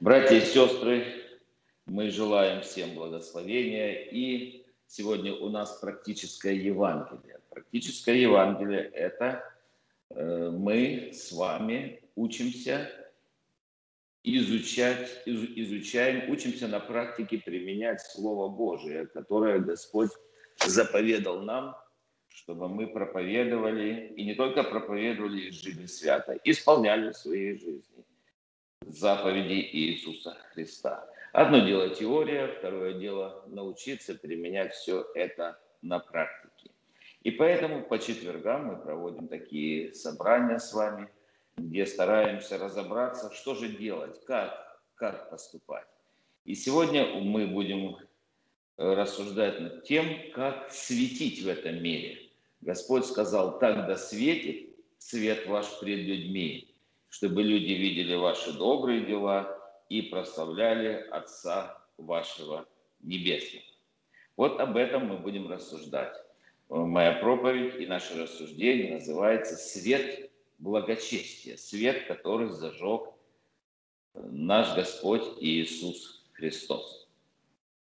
Братья и сестры, мы желаем всем благословения. И сегодня у нас практическое Евангелие. Практическое Евангелие – это э, мы с вами учимся изучать, изучаем, учимся на практике применять Слово Божие, которое Господь заповедал нам, чтобы мы проповедовали, и не только проповедовали жизнь свято, исполняли в своей жизни заповеди Иисуса Христа. Одно дело теория, второе дело научиться применять все это на практике. И поэтому по четвергам мы проводим такие собрания с вами, где стараемся разобраться, что же делать, как, как поступать. И сегодня мы будем рассуждать над тем, как светить в этом мире. Господь сказал, так да светит свет ваш пред людьми, чтобы люди видели ваши добрые дела и прославляли Отца вашего Небесного. Вот об этом мы будем рассуждать. Моя проповедь и наше рассуждение называется «Свет благочестия», свет, который зажег наш Господь Иисус Христос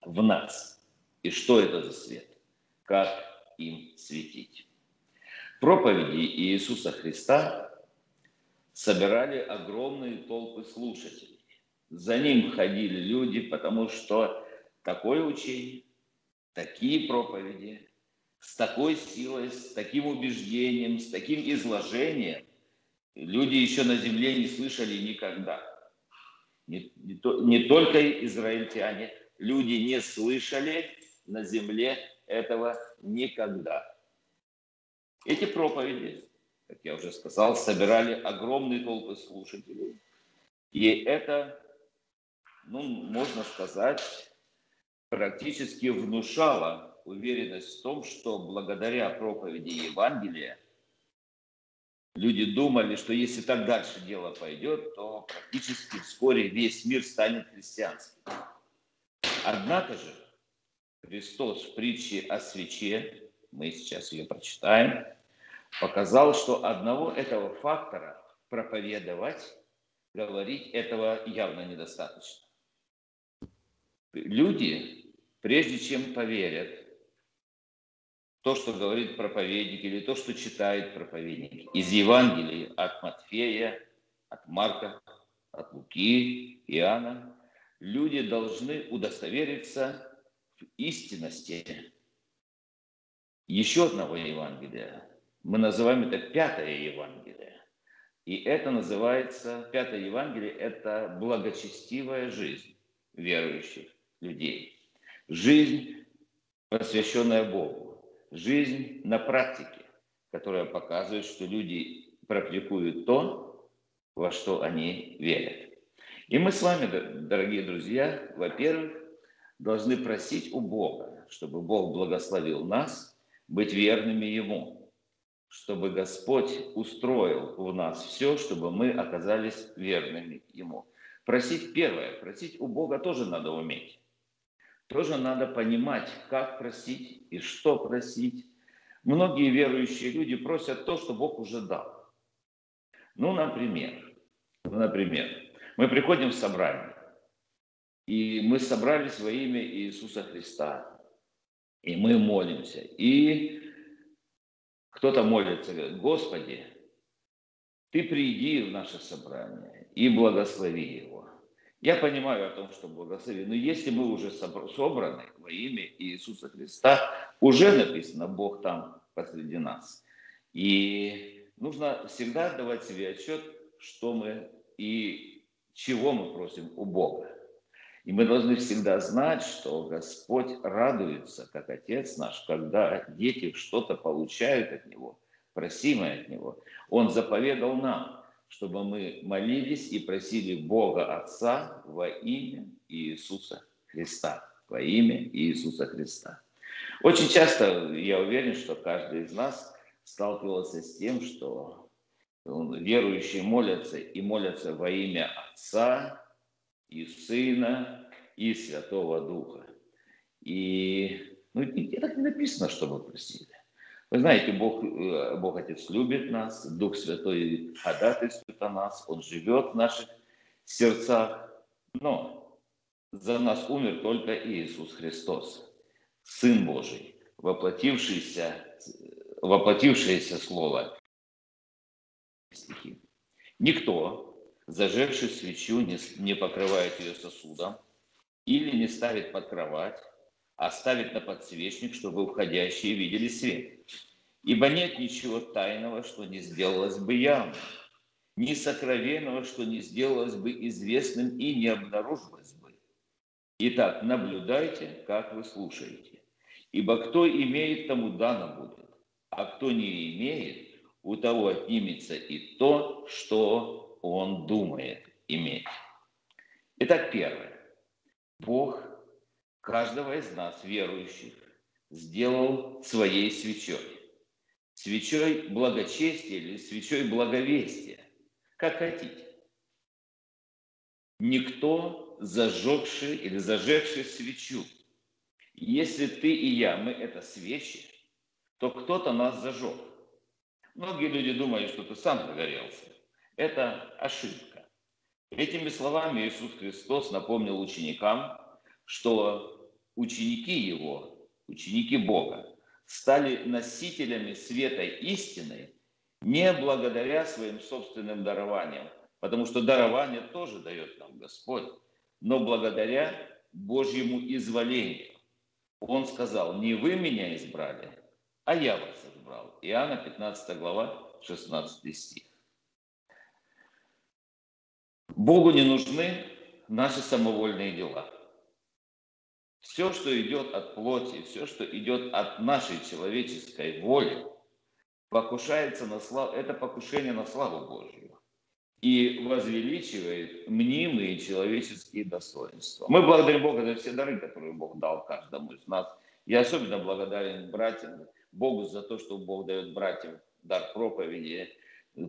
в нас. И что это за свет? Как им светить? Проповеди Иисуса Христа собирали огромные толпы слушателей. За ним ходили люди, потому что такое учение, такие проповеди, с такой силой, с таким убеждением, с таким изложением люди еще на земле не слышали никогда. Не, не, то, не только израильтяне, люди не слышали на земле этого никогда. Эти проповеди, как я уже сказал, собирали огромные толпы слушателей. И это ну, можно сказать, практически внушала уверенность в том, что благодаря проповеди Евангелия люди думали, что если так дальше дело пойдет, то практически вскоре весь мир станет христианским. Однако же Христос в притче о свече, мы сейчас ее прочитаем, показал, что одного этого фактора проповедовать, говорить этого явно недостаточно люди, прежде чем поверят то, что говорит проповедник, или то, что читает проповедник из Евангелия от Матфея, от Марка, от Луки, Иоанна, люди должны удостовериться в истинности еще одного Евангелия. Мы называем это пятое Евангелие. И это называется, пятое Евангелие – это благочестивая жизнь верующих людей. Жизнь, посвященная Богу. Жизнь на практике, которая показывает, что люди практикуют то, во что они верят. И мы с вами, дорогие друзья, во-первых, должны просить у Бога, чтобы Бог благословил нас быть верными Ему, чтобы Господь устроил в нас все, чтобы мы оказались верными Ему. Просить первое, просить у Бога тоже надо уметь. Тоже надо понимать, как просить и что просить. Многие верующие люди просят то, что Бог уже дал. Ну, например, ну, например, мы приходим в собрание, и мы собрались во имя Иисуса Христа, и мы молимся. И кто-то молится, говорит, Господи, Ты приди в наше собрание и благослови его. Я понимаю о том, что благослови, но если мы уже собраны во имя Иисуса Христа, уже написано, Бог там посреди нас. И нужно всегда давать себе отчет, что мы и чего мы просим у Бога. И мы должны всегда знать, что Господь радуется, как Отец наш, когда дети что-то получают от Него, просимое от Него. Он заповедал нам – чтобы мы молились и просили Бога Отца во имя Иисуса Христа. Во имя Иисуса Христа. Очень часто, я уверен, что каждый из нас сталкивался с тем, что верующие молятся и молятся во имя Отца и Сына и Святого Духа. И ну, и так не написано, что мы просили. Вы знаете, Бог, э, Бог Отец любит нас, Дух Святой ходатайствует о нас, Он живет в наших сердцах. Но за нас умер только Иисус Христос, Сын Божий, воплотившийся, воплотившееся Слово. Никто, зажегший свечу, не, не покрывает ее сосудом или не ставит под кровать, а ставит на подсвечник, чтобы уходящие видели свет. Ибо нет ничего тайного, что не сделалось бы явно, ни сокровенного, что не сделалось бы известным и не обнаружилось бы. Итак, наблюдайте, как вы слушаете. Ибо кто имеет, тому дано будет, а кто не имеет, у того отнимется и то, что он думает иметь. Итак, первое. Бог каждого из нас, верующих, сделал своей свечой. Свечой благочестия или свечой благовестия, как хотите. Никто, зажегший или зажегший свечу, если ты и я, мы это свечи, то кто-то нас зажег – Многие люди думают, что ты сам загорелся. Это ошибка. Этими словами Иисус Христос напомнил ученикам, что ученики Его, ученики Бога, стали носителями света истины не благодаря своим собственным дарованиям, потому что дарование тоже дает нам Господь, но благодаря Божьему изволению. Он сказал, не вы меня избрали, а я вас избрал. Иоанна 15 глава, 16 стих. Богу не нужны наши самовольные дела. Все, что идет от плоти, все, что идет от нашей человеческой воли, покушается на славу, это покушение на славу Божью и возвеличивает мнимые человеческие достоинства. Мы благодарим Бога за все дары, которые Бог дал каждому из нас. Я особенно благодарен братьям Богу за то, что Бог дает братьям дар проповеди,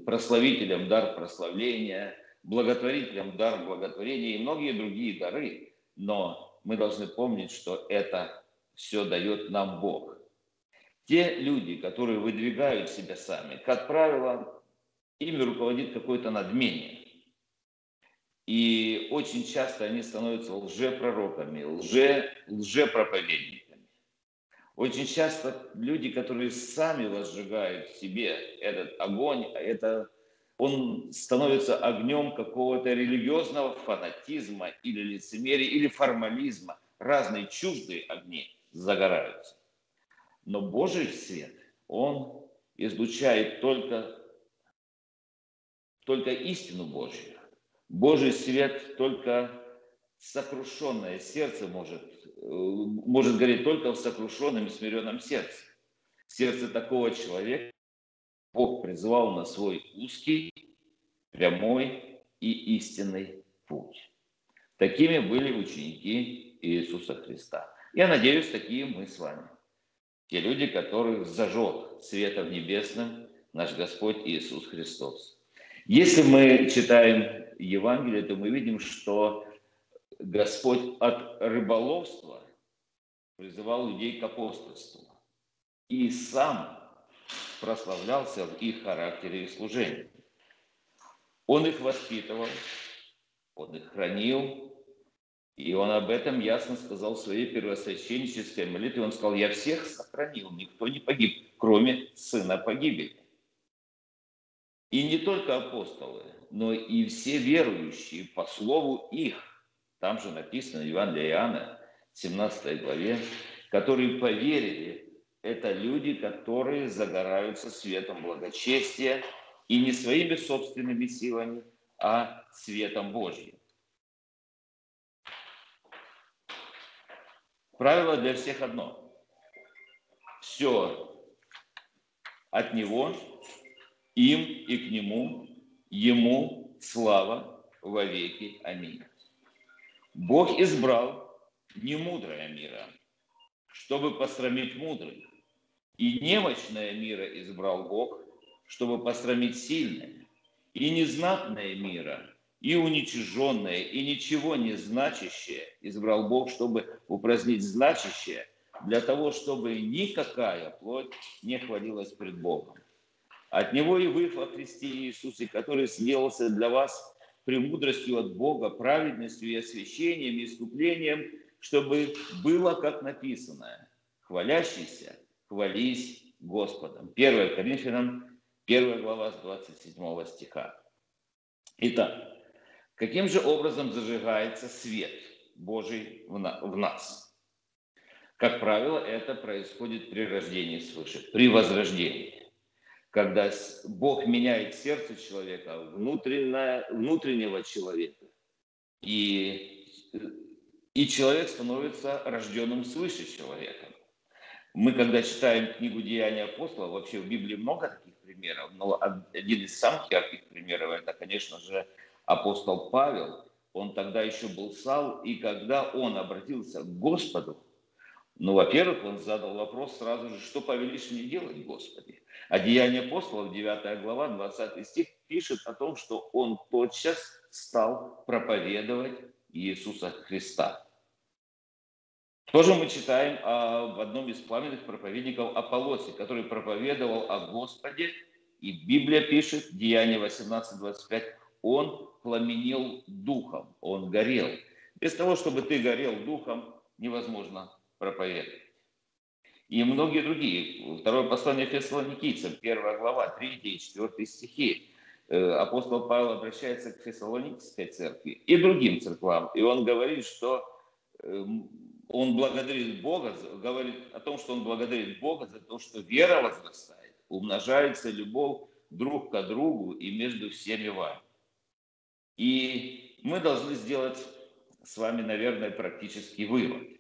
прославителям дар прославления, благотворителям дар благотворения и многие другие дары. Но мы должны помнить, что это все дает нам Бог. Те люди, которые выдвигают себя сами, как правило, ими руководит какое-то надмение. И очень часто они становятся лжепророками, лже, лжепроповедниками. Очень часто люди, которые сами возжигают в себе этот огонь, это он становится огнем какого-то религиозного фанатизма или лицемерия, или формализма. Разные чуждые огни загораются. Но Божий свет, он излучает только, только истину Божью. Божий свет только сокрушенное сердце может Э, может гореть только в сокрушенном и смиренном сердце. Сердце такого человека Бог призвал на свой узкий, прямой и истинный путь. Такими были ученики Иисуса Христа. Я надеюсь, такие мы с вами. Те люди, которых зажег светом небесным наш Господь Иисус Христос. Если мы читаем Евангелие, то мы видим, что Господь от рыболовства призывал людей к апостольству. И сам прославлялся в их характере и служении. Он их воспитывал, он их хранил, и он об этом ясно сказал в своей первосвященнической молитве. Он сказал, я всех сохранил, никто не погиб, кроме сына погибели. И не только апостолы, но и все верующие по слову их – там же написано, Евангелие Иоанна, 17 главе, которые поверили, это люди, которые загораются светом благочестия и не своими собственными силами, а светом Божьим. Правило для всех одно. Все от Него, им и к Нему, Ему слава во веки. Аминь. Бог избрал немудрое мира, чтобы посрамить мудрых. И немощное мира избрал Бог, чтобы посрамить сильное. И незнатное мира, и уничиженное, и ничего не значащее избрал Бог, чтобы упразднить значащее, для того, чтобы никакая плоть не хвалилась пред Богом. От Него и вы во Христе Иисусе, который сделался для вас премудростью от Бога, праведностью и освящением, и искуплением, чтобы было, как написано, хвалящийся, хвались Господом. 1 Коринфянам, 1 глава с 27 стиха. Итак, каким же образом зажигается свет Божий в нас? Как правило, это происходит при рождении свыше, при возрождении. Когда Бог меняет сердце человека, внутреннего человека, и, и человек становится рожденным свыше человеком. Мы, когда читаем книгу «Деяния апостола», вообще в Библии много таких примеров, но один из самых ярких примеров – это, конечно же, апостол Павел. Он тогда еще был Сал, и когда он обратился к Господу, ну, во-первых, он задал вопрос сразу же, что повелишь мне делать, Господи? А Деяние апостолов, 9 глава, 20 стих, пишет о том, что он тотчас стал проповедовать Иисуса Христа. Тоже мы читаем об одном из пламенных проповедников Аполлосе, который проповедовал о Господе, и Библия пишет, Деяние 18.25, он пламенел духом, он горел. Без того, чтобы ты горел духом, невозможно проповедовать. И многие другие. Второе послание Фессалоникийцам, первая глава, 3 и 4 стихи. Э, апостол Павел обращается к Фессалоникийской церкви и другим церквам. И он говорит, что эм, он благодарит Бога, говорит о том, что он благодарит Бога за то, что вера возрастает, умножается любовь друг к другу и между всеми вами. И мы должны сделать с вами, наверное, практический вывод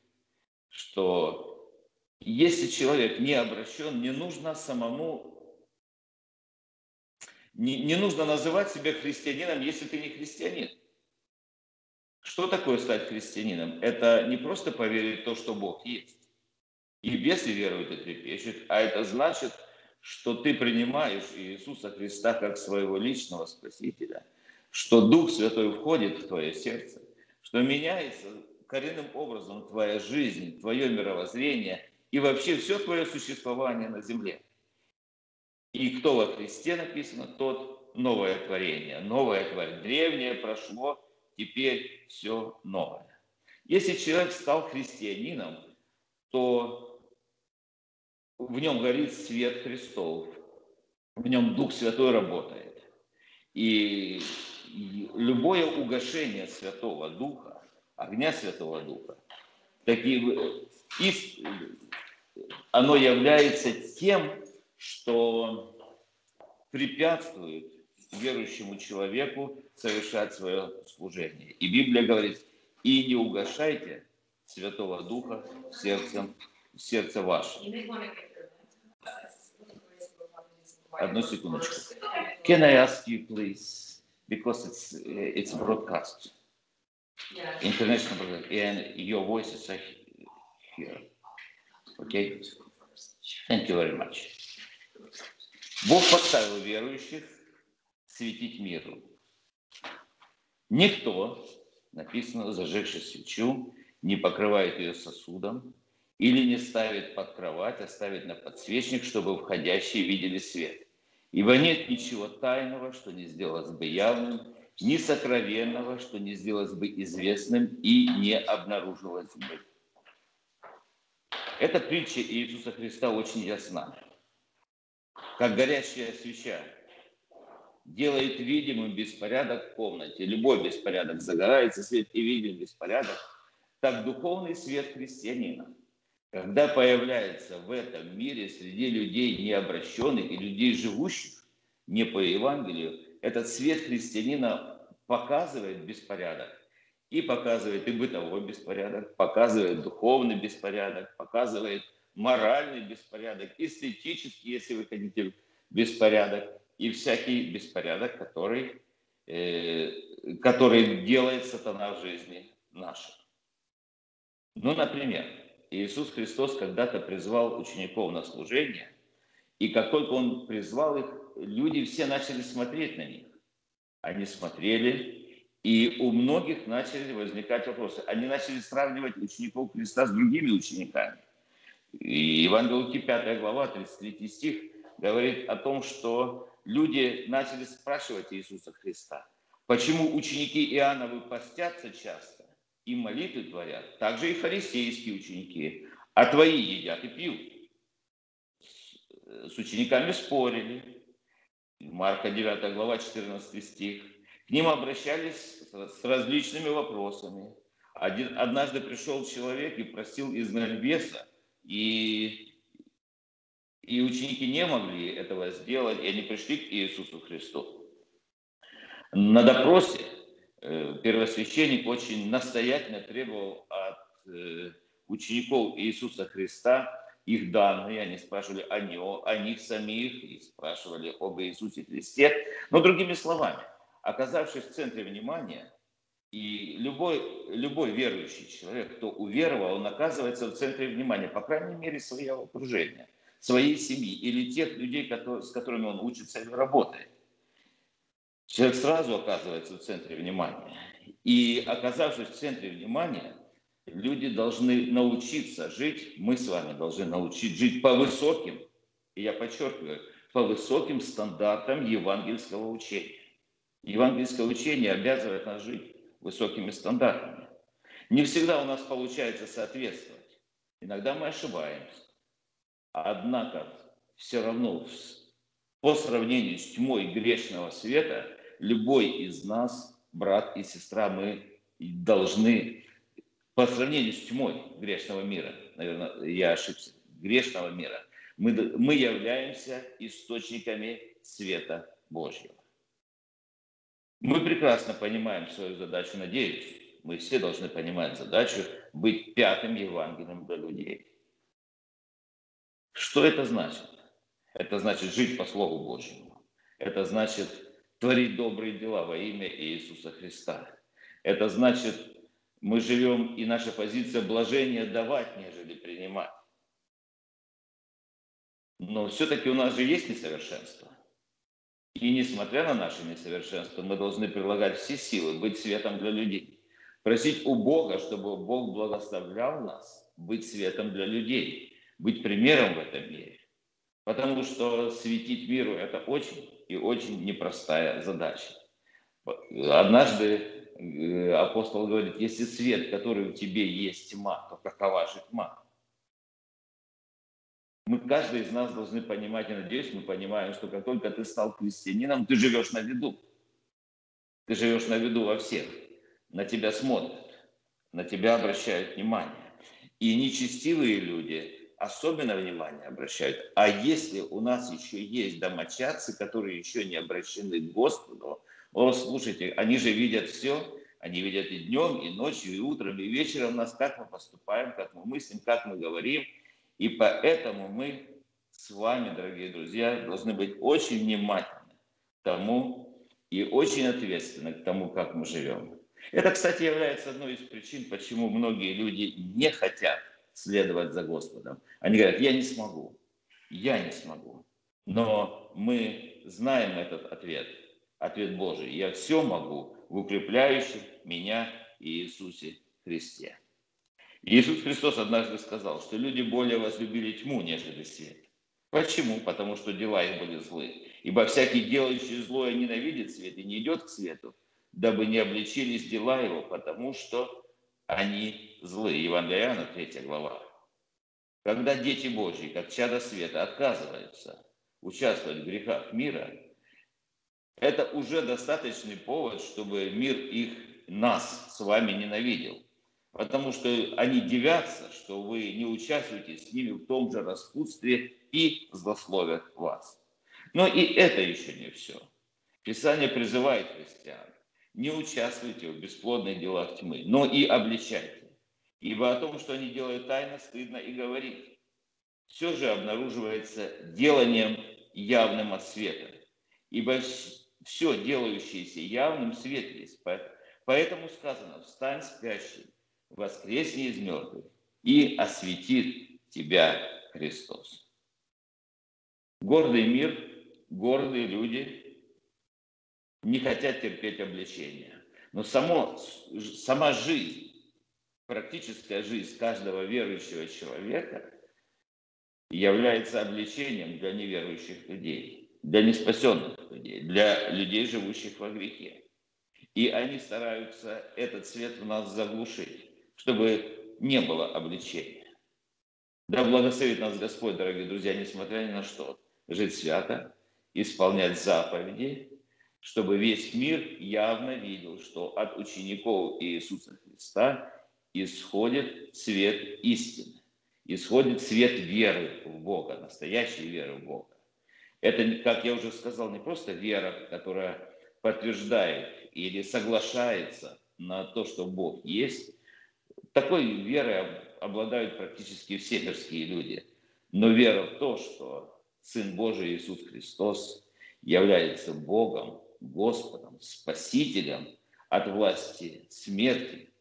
что если человек не обращен, не нужно самому, не, не нужно называть себя христианином, если ты не христианин. Что такое стать христианином? Это не просто поверить в то, что Бог есть. И бесы веруют и трепещут, а это значит, что ты принимаешь Иисуса Христа как своего личного Спасителя, что Дух Святой входит в твое сердце, что меняется коренным образом твоя жизнь, твое мировоззрение и вообще все твое существование на земле. И кто во Христе написано, тот новое творение. Новое творение. Древнее прошло, теперь все новое. Если человек стал христианином, то в нем горит свет Христов, в нем Дух Святой работает. И любое угошение Святого Духа огня Святого Духа, такие, оно является тем, что препятствует верующему человеку совершать свое служение. И Библия говорит, и не угошайте Святого Духа в сердце, в сердце ваше. Одну секундочку. Can I ask you, please, because it's, it's broadcast. international and your voices are here. Okay? Thank you very much. Бог поставил верующих светить миру. Никто, написано, зажегший свечу, не покрывает ее сосудом или не ставит под кровать, а ставит на подсвечник, чтобы входящие видели свет. Ибо нет ничего тайного, что не сделалось бы явным, ни сокровенного, что не сделалось бы известным и не обнаружилось бы. Эта притча Иисуса Христа очень ясна. Как горящая свеча делает видимым беспорядок в комнате. Любой беспорядок загорается свет и виден беспорядок. Так духовный свет христианина, когда появляется в этом мире среди людей необращенных и людей, живущих не по Евангелию, этот свет христианина показывает беспорядок. И показывает и бытовой беспорядок, показывает духовный беспорядок, показывает моральный беспорядок, эстетический, если вы хотите, беспорядок, и всякий беспорядок, который, э, который делает сатана в жизни нашей. Ну, например, Иисус Христос когда-то призвал учеников на служение, и как только Он призвал их, люди все начали смотреть на них. Они смотрели, и у многих начали возникать вопросы. Они начали сравнивать учеников Христа с другими учениками. И Евангелие Луки, 5 глава, 33 стих, говорит о том, что люди начали спрашивать Иисуса Христа, Почему ученики Иоанновы постятся часто и молитвы творят? Также и фарисейские ученики. А твои едят и пьют. С учениками спорили. Марка 9 глава 14 стих. К ним обращались с различными вопросами. Один, однажды пришел человек и просил изгнать беса, и, и ученики не могли этого сделать, и они пришли к Иисусу Христу. На допросе э, первосвященник очень настоятельно требовал от э, учеников Иисуса Христа их данные, они спрашивали о, него, о них самих и спрашивали об Иисусе Христе. Но другими словами, оказавшись в центре внимания, и любой, любой верующий человек, кто уверовал, он оказывается в центре внимания, по крайней мере, своего окружения, своей семьи или тех людей, с которыми он учится или работает. Человек сразу оказывается в центре внимания. И оказавшись в центре внимания, люди должны научиться жить, мы с вами должны научить жить по высоким, и я подчеркиваю, по высоким стандартам евангельского учения. Евангельское учение обязывает нас жить высокими стандартами. Не всегда у нас получается соответствовать. Иногда мы ошибаемся. Однако все равно по сравнению с тьмой грешного света, любой из нас, брат и сестра, мы должны по сравнению с тьмой грешного мира, наверное, я ошибся, грешного мира, мы, мы являемся источниками света Божьего. Мы прекрасно понимаем свою задачу, надеюсь, мы все должны понимать задачу быть пятым Евангелием для людей. Что это значит? Это значит жить по Слову Божьему. Это значит творить добрые дела во имя Иисуса Христа. Это значит, мы живем, и наша позиция блажения давать, нежели принимать. Но все-таки у нас же есть несовершенство. И несмотря на наши несовершенства, мы должны прилагать все силы, быть светом для людей. Просить у Бога, чтобы Бог благословлял нас быть светом для людей, быть примером в этом мире. Потому что светить миру – это очень и очень непростая задача. Однажды э, апостол говорит, если свет, который в тебе есть тьма, то какова же тьма? Мы, каждый из нас должны понимать, и надеюсь, мы понимаем, что как только ты стал христианином, ты живешь на виду. Ты живешь на виду во всех. На тебя смотрят, на тебя обращают внимание. И нечестивые люди особенно внимание обращают. А если у нас еще есть домочадцы, которые еще не обращены к Господу, о, слушайте, они же видят все, они видят и днем, и ночью, и утром, и вечером нас, как мы поступаем, как мы мыслим, как мы говорим – и поэтому мы с вами, дорогие друзья, должны быть очень внимательны к тому и очень ответственны к тому, как мы живем. Это, кстати, является одной из причин, почему многие люди не хотят следовать за Господом. Они говорят, я не смогу, я не смогу. Но мы знаем этот ответ, ответ Божий. Я все могу в укрепляющем меня Иисусе Христе. Иисус Христос однажды сказал, что люди более возлюбили тьму, нежели свет. Почему? Потому что дела их были злы. Ибо всякий делающий злое ненавидит свет и не идет к свету, дабы не обличились дела его, потому что они злые. Евангелие Иоанна, 3 глава. Когда дети Божьи, как чада света, отказываются участвовать в грехах мира, это уже достаточный повод, чтобы мир их, нас с вами ненавидел потому что они девятся, что вы не участвуете с ними в том же распутстве и злословят вас. Но и это еще не все. Писание призывает христиан, не участвуйте в бесплодных делах тьмы, но и обличайте. Ибо о том, что они делают тайно, стыдно и говорить. Все же обнаруживается деланием явным от света. Ибо все, делающееся явным, свет есть. Поэтому сказано, встань спящий, воскресни из мертвых и осветит тебя Христос. Гордый мир, гордые люди не хотят терпеть обличения. Но само, сама жизнь, практическая жизнь каждого верующего человека является обличением для неверующих людей, для неспасенных людей, для людей, живущих во грехе. И они стараются этот свет в нас заглушить, чтобы не было обличения. Да благословит нас Господь, дорогие друзья, несмотря ни на что, жить свято, исполнять заповеди, чтобы весь мир явно видел, что от учеников Иисуса Христа исходит свет истины, исходит свет веры в Бога, настоящей веры в Бога. Это, как я уже сказал, не просто вера, которая подтверждает или соглашается на то, что Бог есть. Такой верой обладают практически все мирские люди. Но вера в то, что Сын Божий Иисус Христос является Богом, Господом, Спасителем от власти смерти,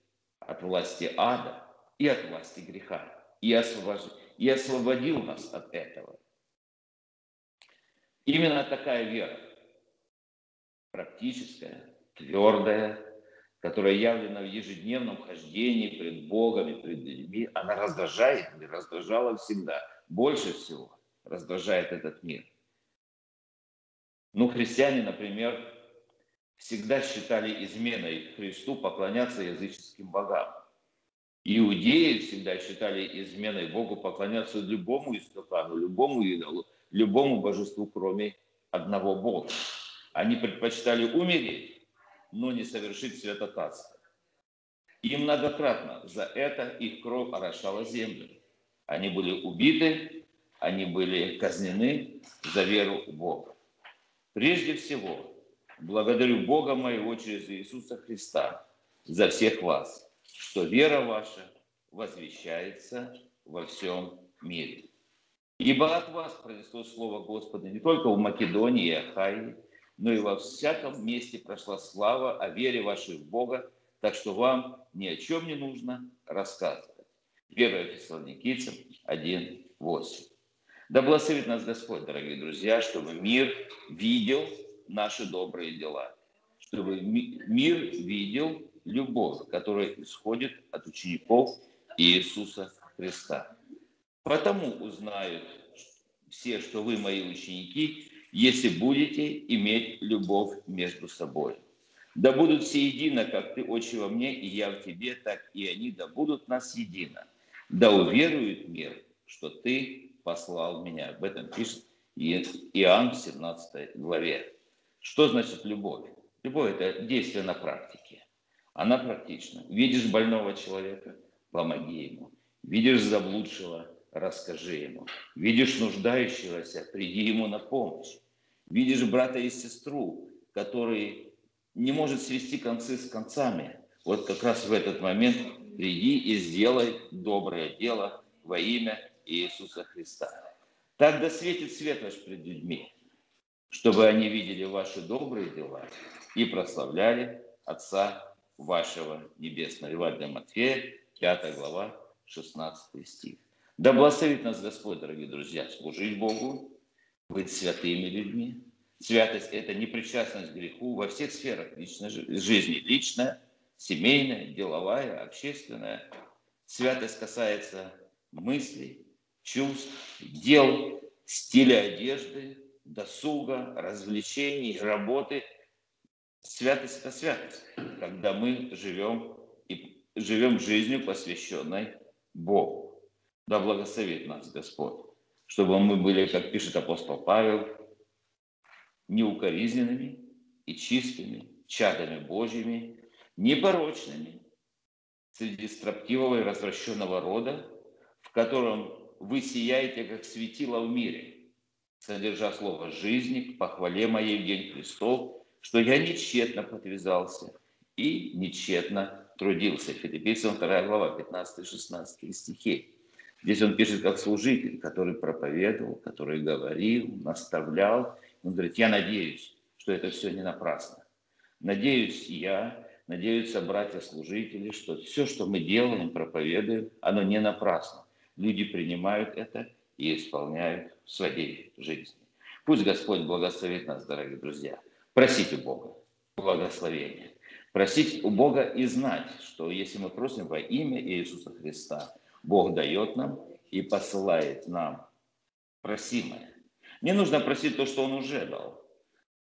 от власти ада и от власти греха. И, освобож... и освободил нас от этого. Именно такая вера, практическая, твердая, которая явлена в ежедневном хождении пред Богом и пред людьми, она раздражает или раздражала всегда. Больше всего раздражает этот мир. Ну, христиане, например, всегда считали изменой Христу поклоняться языческим богам. Иудеи всегда считали изменой Богу поклоняться любому истукану, любому идолу, любому божеству, кроме одного Бога. Они предпочитали умереть, но не совершить святотатство. И многократно за это их кровь орошала землю. Они были убиты, они были казнены за веру в Бога. Прежде всего, благодарю Бога моего через Иисуса Христа за всех вас, что вера ваша возвещается во всем мире. Ибо от вас произошло слово Господа не только в Македонии и Ахайе, но и во всяком месте прошла слава о вере вашей в Бога, так что вам ни о чем не нужно рассказывать. Первое Фессалоникийцам 1.8. Да благословит нас Господь, дорогие друзья, чтобы мир видел наши добрые дела, чтобы мир видел любовь, которая исходит от учеников Иисуса Христа. Потому узнают все, что вы мои ученики, если будете иметь любовь между собой. Да будут все едино, как ты, Отче, во мне, и я в тебе, так и они, да будут нас едино. Да уверует мир, что ты послал меня. Об этом пишет Иоанн в 17 главе. Что значит любовь? Любовь – это действие на практике. Она практична. Видишь больного человека – помоги ему. Видишь заблудшего – расскажи ему. Видишь нуждающегося – приди ему на помощь видишь брата и сестру, который не может свести концы с концами, вот как раз в этот момент приди и сделай доброе дело во имя Иисуса Христа. Так да светит свет ваш пред людьми, чтобы они видели ваши добрые дела и прославляли Отца вашего Небесного. Евангелие Матфея, 5 глава, 16 стих. Да благословит нас Господь, дорогие друзья, служить Богу, быть святыми людьми. Святость – это непричастность к греху во всех сферах личной жизни. Личная, семейная, деловая, общественная. Святость касается мыслей, чувств, дел, стиля одежды, досуга, развлечений, работы. Святость – это святость, когда мы живем и живем жизнью, посвященной Богу. Да благословит нас Господь чтобы мы были, как пишет апостол Павел, неукоризненными и чистыми, чадами Божьими, непорочными, среди строптивого и развращенного рода, в котором вы сияете, как светило в мире, содержа слово жизни похвале моей в день Христов, что я нечетно подвязался и нечетно трудился. Филиппийцам 2 глава, 15-16 стихи. Здесь он пишет как служитель, который проповедовал, который говорил, наставлял. Он говорит, я надеюсь, что это все не напрасно. Надеюсь я, надеются братья-служители, что все, что мы делаем, проповедуем, оно не напрасно. Люди принимают это и исполняют своей жизни. Пусть Господь благословит нас, дорогие друзья. Просите Бога благословения. Просить у Бога и знать, что если мы просим во имя Иисуса Христа – Бог дает нам и посылает нам просимое. Не нужно просить то, что Он уже дал.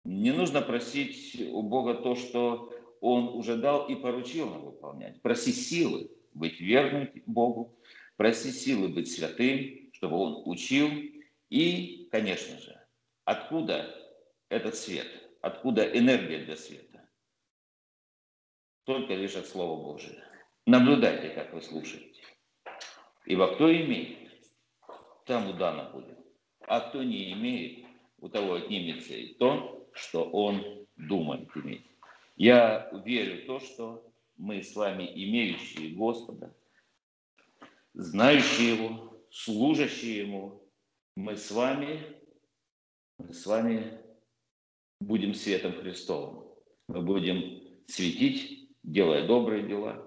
Не нужно просить у Бога то, что Он уже дал и поручил нам выполнять. Проси силы быть верным Богу, проси силы быть святым, чтобы Он учил. И, конечно же, откуда этот свет, откуда энергия для света? Только лишь от Слова Божия. Наблюдайте, как вы слушаете. Ибо кто имеет, тому дано будет. А кто не имеет, у того отнимется и то, что он думает иметь. Я верю в то, что мы с вами, имеющие Господа, знающие Его, служащие Ему, мы с вами, мы с вами будем светом Христовым. Мы будем светить, делая добрые дела,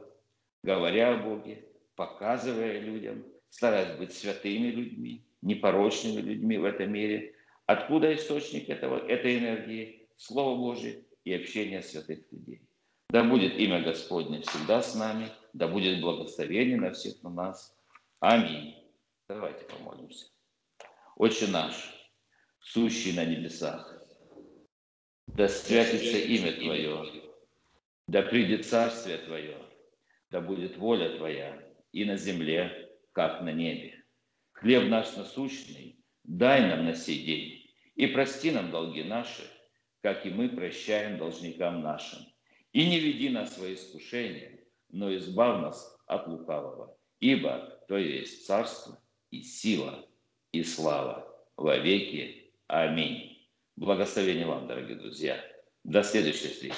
говоря о Боге, показывая людям, стараясь быть святыми людьми, непорочными людьми в этом мире. Откуда источник этого, этой энергии? Слово Божие и общение святых людей. Да будет имя Господне всегда с нами, да будет благословение на всех на нас. Аминь. Давайте помолимся. Отче наш, сущий на небесах, да святится имя Твое, да придет Царствие Твое, да будет воля Твоя и на земле, как на небе. Хлеб наш насущный дай нам на сей день, и прости нам долги наши, как и мы прощаем должникам нашим. И не веди нас в свои искушения, но избавь нас от лукавого, ибо Твое есть царство и сила и слава во веки. Аминь. Благословения вам, дорогие друзья. До следующей встречи.